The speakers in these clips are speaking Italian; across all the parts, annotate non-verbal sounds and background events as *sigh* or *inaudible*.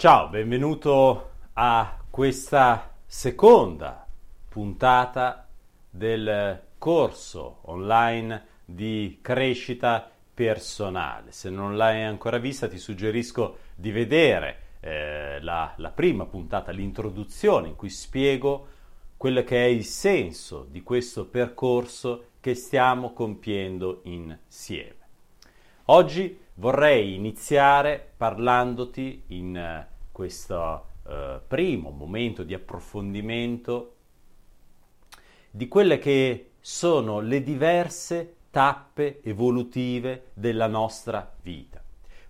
Ciao, benvenuto a questa seconda puntata del corso online di crescita personale. Se non l'hai ancora vista ti suggerisco di vedere eh, la, la prima puntata, l'introduzione in cui spiego quello che è il senso di questo percorso che stiamo compiendo insieme. Oggi vorrei iniziare parlandoti in eh, questo eh, primo momento di approfondimento di quelle che sono le diverse tappe evolutive della nostra vita.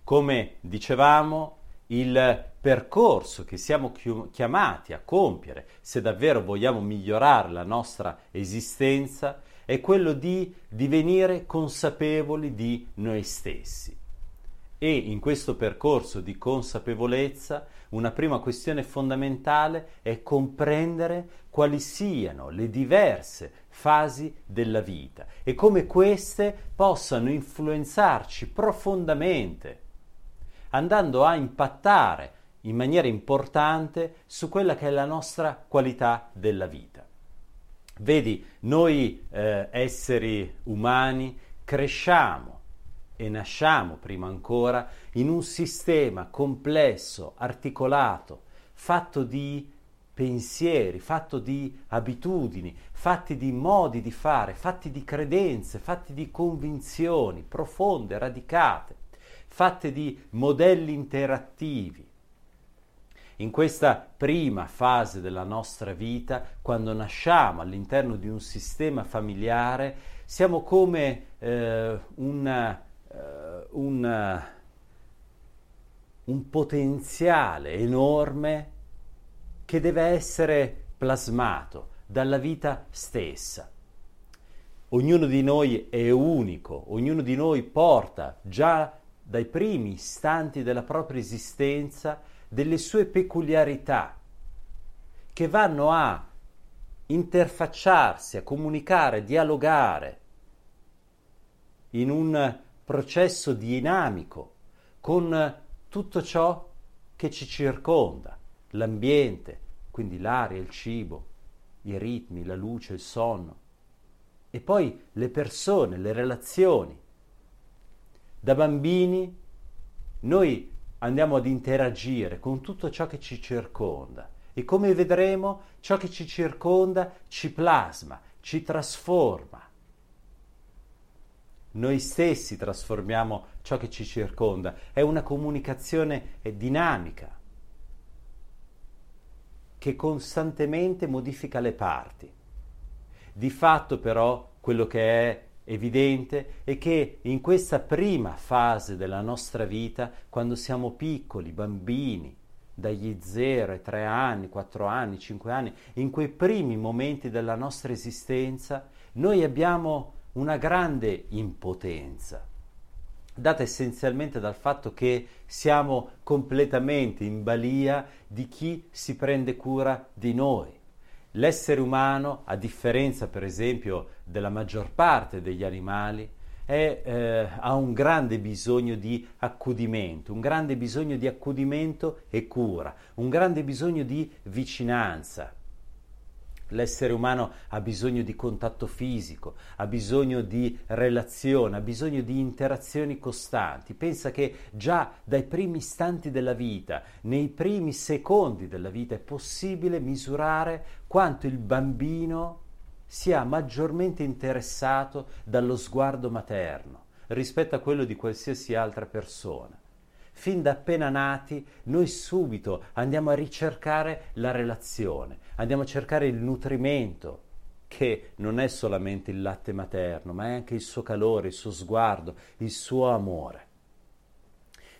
Come dicevamo, il percorso che siamo chiamati a compiere se davvero vogliamo migliorare la nostra esistenza è quello di divenire consapevoli di noi stessi. E in questo percorso di consapevolezza una prima questione fondamentale è comprendere quali siano le diverse fasi della vita e come queste possano influenzarci profondamente, andando a impattare in maniera importante su quella che è la nostra qualità della vita. Vedi, noi eh, esseri umani cresciamo e nasciamo prima ancora in un sistema complesso, articolato, fatto di pensieri, fatto di abitudini, fatti di modi di fare, fatti di credenze, fatti di convinzioni profonde, radicate, fatte di modelli interattivi. In questa prima fase della nostra vita, quando nasciamo all'interno di un sistema familiare, siamo come eh, una un, un potenziale enorme che deve essere plasmato dalla vita stessa. Ognuno di noi è unico, ognuno di noi porta già dai primi istanti della propria esistenza delle sue peculiarità che vanno a interfacciarsi, a comunicare, a dialogare in un processo dinamico con tutto ciò che ci circonda, l'ambiente, quindi l'aria, il cibo, i ritmi, la luce, il sonno, e poi le persone, le relazioni. Da bambini noi andiamo ad interagire con tutto ciò che ci circonda e come vedremo ciò che ci circonda ci plasma, ci trasforma noi stessi trasformiamo ciò che ci circonda, è una comunicazione dinamica che costantemente modifica le parti. Di fatto però quello che è evidente è che in questa prima fase della nostra vita, quando siamo piccoli, bambini, dagli 0 ai 3 anni, 4 anni, 5 anni, in quei primi momenti della nostra esistenza, noi abbiamo una grande impotenza, data essenzialmente dal fatto che siamo completamente in balia di chi si prende cura di noi. L'essere umano, a differenza per esempio della maggior parte degli animali, è, eh, ha un grande bisogno di accudimento, un grande bisogno di accudimento e cura, un grande bisogno di vicinanza. L'essere umano ha bisogno di contatto fisico, ha bisogno di relazione, ha bisogno di interazioni costanti. Pensa che già dai primi istanti della vita, nei primi secondi della vita, è possibile misurare quanto il bambino sia maggiormente interessato dallo sguardo materno rispetto a quello di qualsiasi altra persona. Fin da appena nati noi subito andiamo a ricercare la relazione, andiamo a cercare il nutrimento, che non è solamente il latte materno, ma è anche il suo calore, il suo sguardo, il suo amore.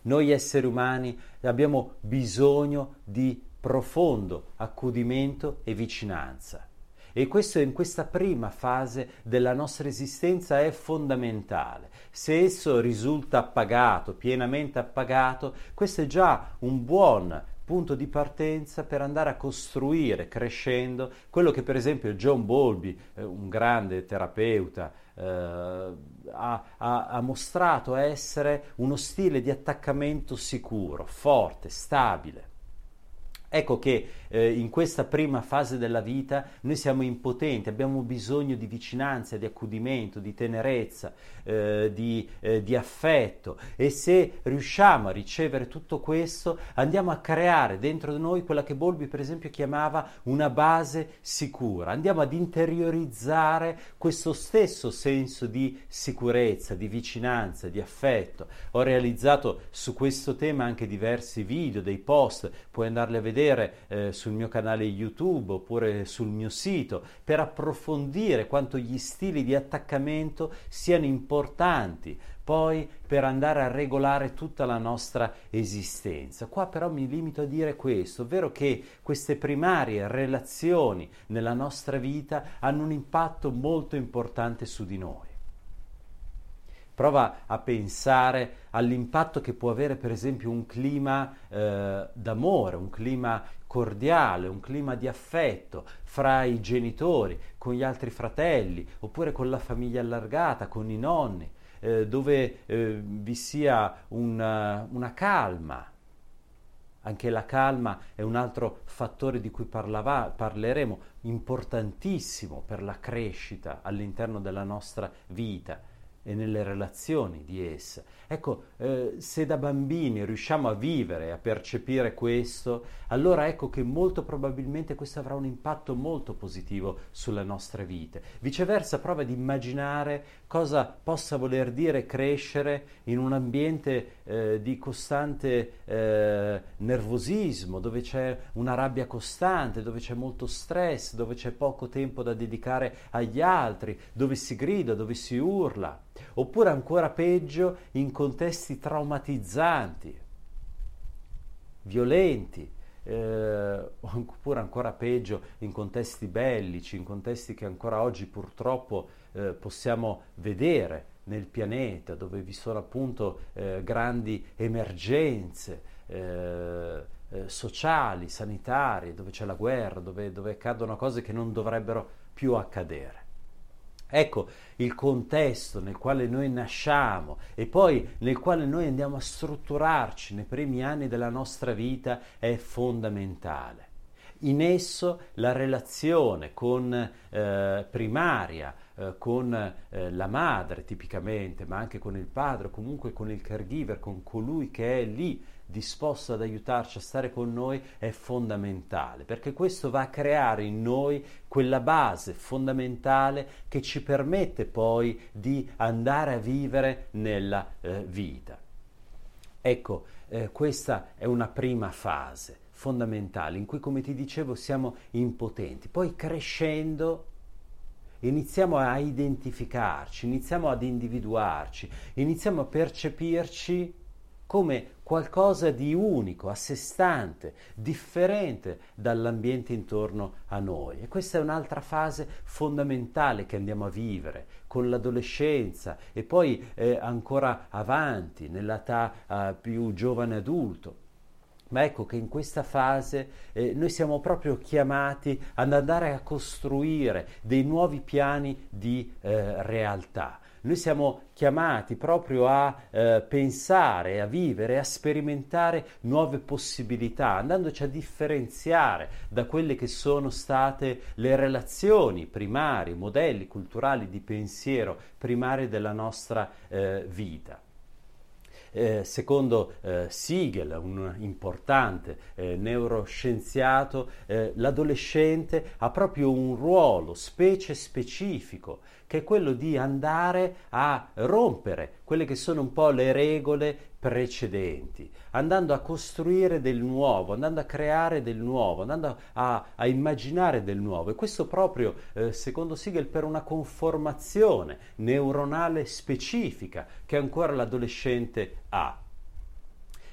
Noi esseri umani abbiamo bisogno di profondo accudimento e vicinanza. E questo in questa prima fase della nostra esistenza è fondamentale. Se esso risulta appagato, pienamente appagato, questo è già un buon punto di partenza per andare a costruire, crescendo, quello che per esempio John Bowlby, eh, un grande terapeuta, eh, ha, ha, ha mostrato essere uno stile di attaccamento sicuro, forte, stabile. Ecco che eh, in questa prima fase della vita noi siamo impotenti, abbiamo bisogno di vicinanza, di accudimento, di tenerezza, eh, di, eh, di, affetto e se riusciamo a ricevere tutto questo andiamo a creare dentro di noi quella che Bolbi per esempio chiamava una base sicura, andiamo ad interiorizzare questo stesso senso di sicurezza, di vicinanza, di affetto. Ho realizzato su questo tema anche diversi video, dei post, puoi andarli a vedere eh, sul mio canale YouTube oppure sul mio sito per approfondire quanto gli stili di attaccamento siano importanti poi per andare a regolare tutta la nostra esistenza. Qua però mi limito a dire questo, ovvero che queste primarie relazioni nella nostra vita hanno un impatto molto importante su di noi. Prova a pensare all'impatto che può avere per esempio un clima eh, d'amore, un clima cordiale, un clima di affetto fra i genitori, con gli altri fratelli, oppure con la famiglia allargata, con i nonni, eh, dove eh, vi sia una, una calma, anche la calma è un altro fattore di cui parlava, parleremo, importantissimo per la crescita all'interno della nostra vita e nelle relazioni di essa. Ecco, eh, se da bambini riusciamo a vivere a percepire questo, allora ecco che molto probabilmente questo avrà un impatto molto positivo sulle nostre vite. Viceversa, prova ad immaginare cosa possa voler dire crescere in un ambiente eh, di costante eh, nervosismo, dove c'è una rabbia costante, dove c'è molto stress, dove c'è poco tempo da dedicare agli altri, dove si grida, dove si urla oppure ancora peggio in contesti traumatizzanti, violenti, eh, *laughs* oppure ancora peggio in contesti bellici, in contesti che ancora oggi purtroppo eh, possiamo vedere nel pianeta, dove vi sono appunto eh, grandi emergenze eh, eh, sociali, sanitarie, dove c'è la guerra, dove, dove accadono cose che non dovrebbero più accadere. Ecco il contesto nel quale noi nasciamo e poi nel quale noi andiamo a strutturarci nei primi anni della nostra vita è fondamentale. In esso la relazione con eh, primaria, eh, con eh, la madre tipicamente, ma anche con il padre, comunque con il caregiver, con colui che è lì disposto ad aiutarci a stare con noi è fondamentale, perché questo va a creare in noi quella base fondamentale che ci permette poi di andare a vivere nella eh, vita. Ecco, eh, questa è una prima fase fondamentale in cui, come ti dicevo, siamo impotenti. Poi crescendo iniziamo a identificarci, iniziamo ad individuarci, iniziamo a percepirci come qualcosa di unico, a sé stante, differente dall'ambiente intorno a noi. E questa è un'altra fase fondamentale che andiamo a vivere con l'adolescenza e poi eh, ancora avanti, nell'età eh, più giovane adulto. Ma ecco che in questa fase eh, noi siamo proprio chiamati ad andare a costruire dei nuovi piani di eh, realtà noi siamo chiamati proprio a eh, pensare, a vivere, a sperimentare nuove possibilità, andandoci a differenziare da quelle che sono state le relazioni primarie, modelli culturali di pensiero primari della nostra eh, vita. Eh, secondo eh, Siegel, un importante eh, neuroscienziato, eh, l'adolescente ha proprio un ruolo specie specifico che è quello di andare a rompere quelle che sono un po' le regole precedenti, andando a costruire del nuovo, andando a creare del nuovo, andando a, a immaginare del nuovo. E questo proprio, eh, secondo Siegel, per una conformazione neuronale specifica che ancora l'adolescente ha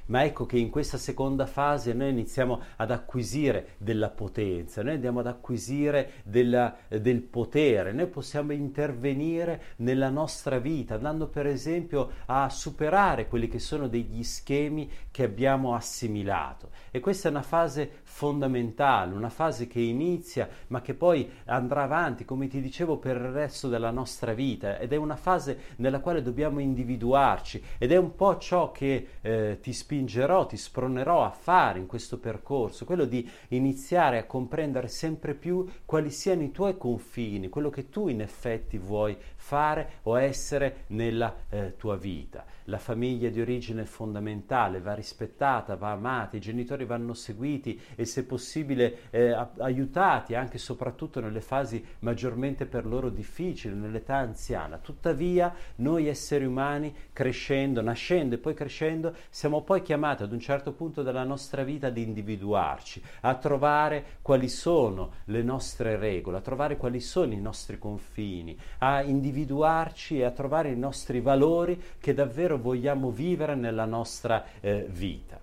ma ecco che in questa seconda fase noi iniziamo ad acquisire della potenza, noi andiamo ad acquisire della, del potere, noi possiamo intervenire nella nostra vita, andando per esempio a superare quelli che sono degli schemi che abbiamo assimilato. E questa è una fase fondamentale, una fase che inizia ma che poi andrà avanti, come ti dicevo, per il resto della nostra vita ed è una fase nella quale dobbiamo individuarci ed è un po' ciò che eh, ti spinge spingerò, ti spronerò a fare in questo percorso, quello di iniziare a comprendere sempre più quali siano i tuoi confini, quello che tu in effetti vuoi fare o essere nella eh, tua vita. La famiglia di origine è fondamentale, va rispettata, va amata, i genitori vanno seguiti e se possibile eh, aiutati anche e soprattutto nelle fasi maggiormente per loro difficili, nell'età anziana. Tuttavia noi esseri umani crescendo, nascendo e poi crescendo siamo poi chiamati ad un certo punto della nostra vita ad individuarci, a trovare quali sono le nostre regole, a trovare quali sono i nostri confini, a individuarci individuarci e a trovare i nostri valori che davvero vogliamo vivere nella nostra eh, vita.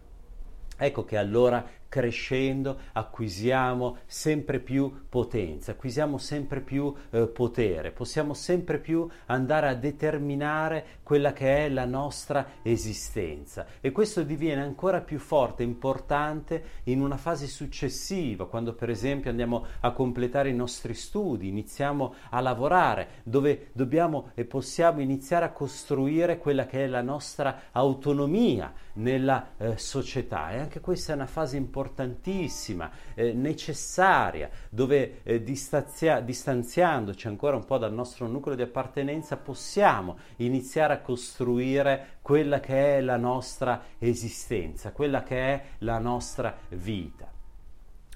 Ecco che allora crescendo acquisiamo sempre più potenza, acquisiamo sempre più eh, potere, possiamo sempre più andare a determinare quella che è la nostra esistenza. E questo diviene ancora più forte importante in una fase successiva, quando per esempio andiamo a completare i nostri studi, iniziamo a lavorare, dove dobbiamo e possiamo iniziare a costruire quella che è la nostra autonomia nella eh, società. E anche questa è una fase importante importantissima, eh, necessaria, dove eh, distanzia- distanziandoci ancora un po' dal nostro nucleo di appartenenza possiamo iniziare a costruire quella che è la nostra esistenza, quella che è la nostra vita.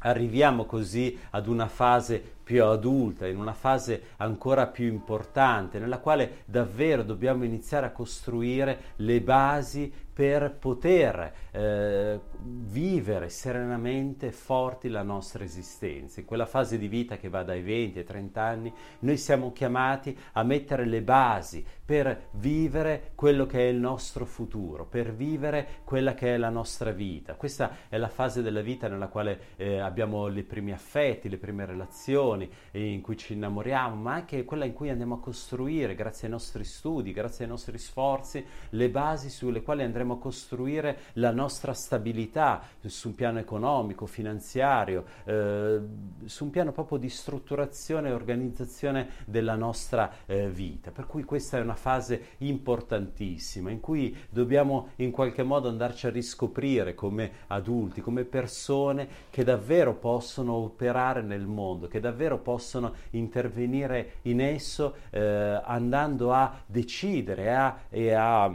Arriviamo così ad una fase più adulta, in una fase ancora più importante, nella quale davvero dobbiamo iniziare a costruire le basi per poter eh, vivere serenamente forti la nostra esistenza. In quella fase di vita che va dai 20 ai 30 anni, noi siamo chiamati a mettere le basi per vivere quello che è il nostro futuro, per vivere quella che è la nostra vita. Questa è la fase della vita nella quale eh, abbiamo i primi affetti, le prime relazioni, in cui ci innamoriamo, ma anche quella in cui andiamo a costruire, grazie ai nostri studi, grazie ai nostri sforzi, le basi sulle quali andremo a costruire la nostra stabilità su un piano economico, finanziario, eh, su un piano proprio di strutturazione e organizzazione della nostra eh, vita. Per cui questa è una fase importantissima in cui dobbiamo in qualche modo andarci a riscoprire come adulti, come persone che davvero possono operare nel mondo, che davvero possono intervenire in esso eh, andando a decidere a, e a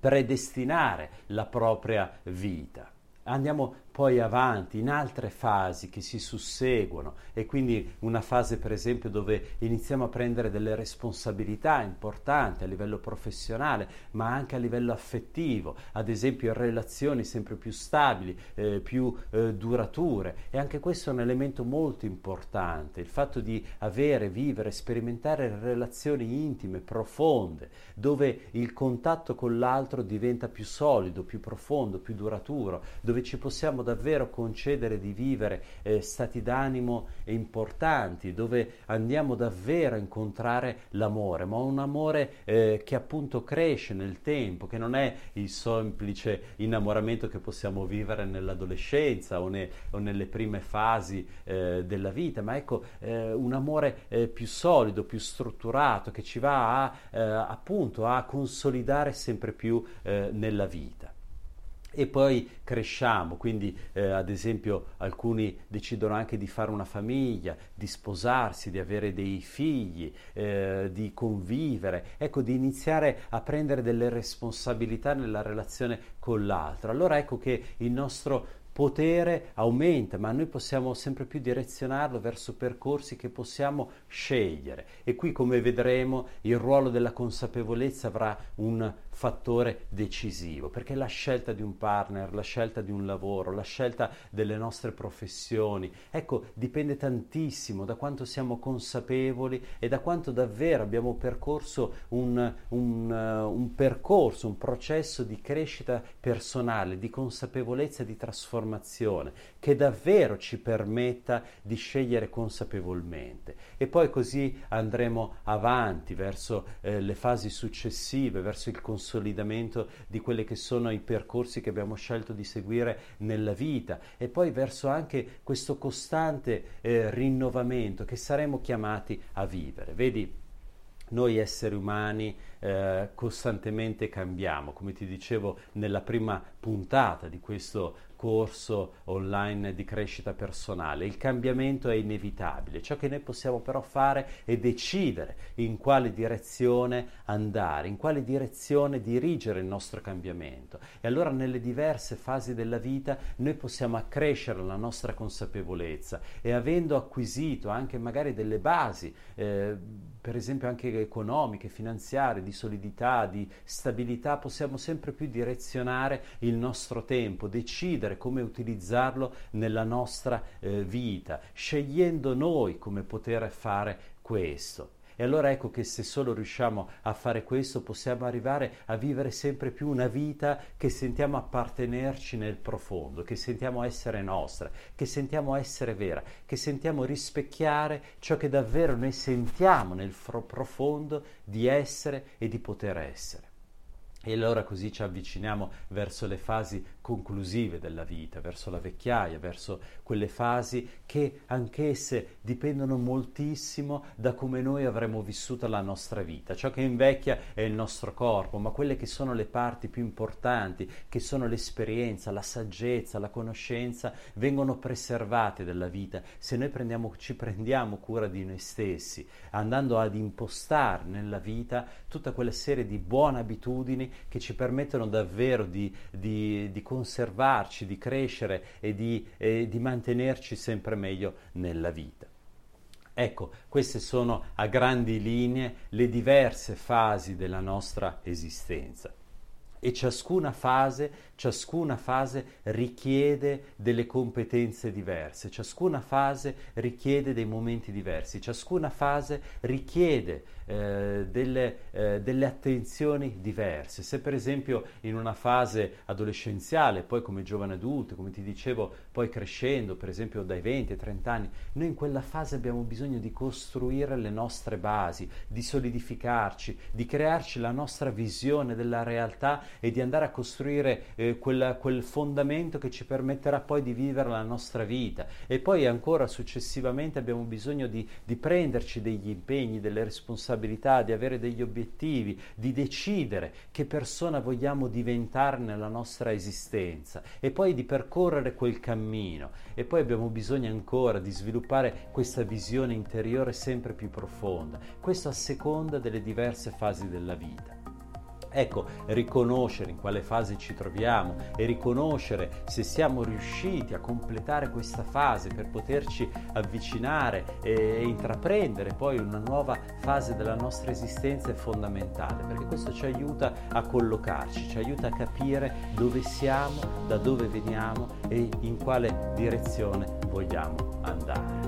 predestinare la propria vita. Andiamo poi avanti in altre fasi che si susseguono. E quindi una fase per esempio dove iniziamo a prendere delle responsabilità importanti a livello professionale ma anche a livello affettivo, ad esempio relazioni sempre più stabili, eh, più eh, durature. E anche questo è un elemento molto importante, il fatto di avere, vivere, sperimentare relazioni intime, profonde, dove il contatto con l'altro diventa più solido, più profondo, più duraturo, dove ci possiamo davvero concedere di vivere eh, stati d'animo importanti, dove andiamo davvero a incontrare l'amore, ma un amore eh, che appunto cresce nel tempo, che non è il semplice innamoramento che possiamo vivere nell'adolescenza o, ne, o nelle prime fasi eh, della vita, ma ecco eh, un amore eh, più solido, più strutturato, che ci va a, eh, appunto a consolidare sempre più nella vita. E poi cresciamo, quindi eh, ad esempio alcuni decidono anche di fare una famiglia, di sposarsi, di avere dei figli, eh, di convivere, ecco, di iniziare a prendere delle responsabilità nella relazione con l'altro. Allora ecco che il nostro potere aumenta, ma noi possiamo sempre più direzionarlo verso percorsi che possiamo scegliere. E qui, come vedremo, il ruolo della consapevolezza avrà un fattore decisivo, perché la scelta di un partner, la scelta di un lavoro, la scelta delle nostre professioni, ecco, dipende tantissimo da quanto siamo consapevoli e da quanto davvero abbiamo percorso un, un, uh, un percorso, un processo di crescita personale, di consapevolezza e di trasformazione, che davvero ci permetta di scegliere consapevolmente. E poi così andremo avanti verso eh, le fasi successive, verso il consapevolmente consolidamento di quelli che sono i percorsi che abbiamo scelto di seguire nella vita e poi verso anche questo costante eh, rinnovamento che saremo chiamati a vivere. Vedi, noi esseri umani eh, costantemente cambiamo, come ti dicevo nella prima puntata di questo corso online di crescita personale. Il cambiamento è inevitabile, ciò che noi possiamo però fare è decidere in quale direzione andare, in quale direzione dirigere il nostro cambiamento. E allora nelle diverse fasi della vita noi possiamo accrescere la nostra consapevolezza e avendo acquisito anche magari delle basi, eh, per esempio anche economiche, finanziarie, di solidità, di stabilità, possiamo sempre più direzionare il nostro tempo, decidere come utilizzarlo nella nostra eh, vita, scegliendo noi come poter fare questo. E allora ecco che se solo riusciamo a fare questo possiamo arrivare a vivere sempre più una vita che sentiamo appartenerci nel profondo, che sentiamo essere nostra, che sentiamo essere vera, che sentiamo rispecchiare ciò che davvero noi sentiamo nel profondo di essere e di poter essere. E allora così ci avviciniamo verso le fasi conclusive della vita, verso la vecchiaia, verso quelle fasi che anch'esse dipendono moltissimo da come noi avremo vissuto la nostra vita. Ciò che invecchia è il nostro corpo, ma quelle che sono le parti più importanti, che sono l'esperienza, la saggezza, la conoscenza, vengono preservate dalla vita se noi prendiamo, ci prendiamo cura di noi stessi, andando ad impostare nella vita tutta quella serie di buone abitudini che ci permettono davvero di, di, di conservarci, di crescere e di, e di mantenerci sempre meglio nella vita. Ecco, queste sono a grandi linee le diverse fasi della nostra esistenza e ciascuna fase, ciascuna fase richiede delle competenze diverse, ciascuna fase richiede dei momenti diversi, ciascuna fase richiede eh, delle, eh, delle, attenzioni diverse. Se per esempio in una fase adolescenziale, poi come giovane adulto, come ti dicevo, poi crescendo, per esempio dai 20 ai 30 anni, noi in quella fase abbiamo bisogno di costruire le nostre basi, di solidificarci, di crearci la nostra visione della realtà e di andare a costruire eh, quella, quel fondamento che ci permetterà poi di vivere la nostra vita. E poi ancora successivamente abbiamo bisogno di, di prenderci degli impegni, delle responsabilità, di avere degli obiettivi, di decidere che persona vogliamo diventare nella nostra esistenza e poi di percorrere quel cammino. E poi abbiamo bisogno ancora di sviluppare questa visione interiore sempre più profonda, questo a seconda delle diverse fasi della vita. Ecco, riconoscere in quale fase ci troviamo e riconoscere se siamo riusciti a completare questa fase per poterci avvicinare e intraprendere poi una nuova fase della nostra esistenza è fondamentale perché questo ci aiuta a collocarci, ci aiuta a capire dove siamo, da dove veniamo e in quale direzione vogliamo andare.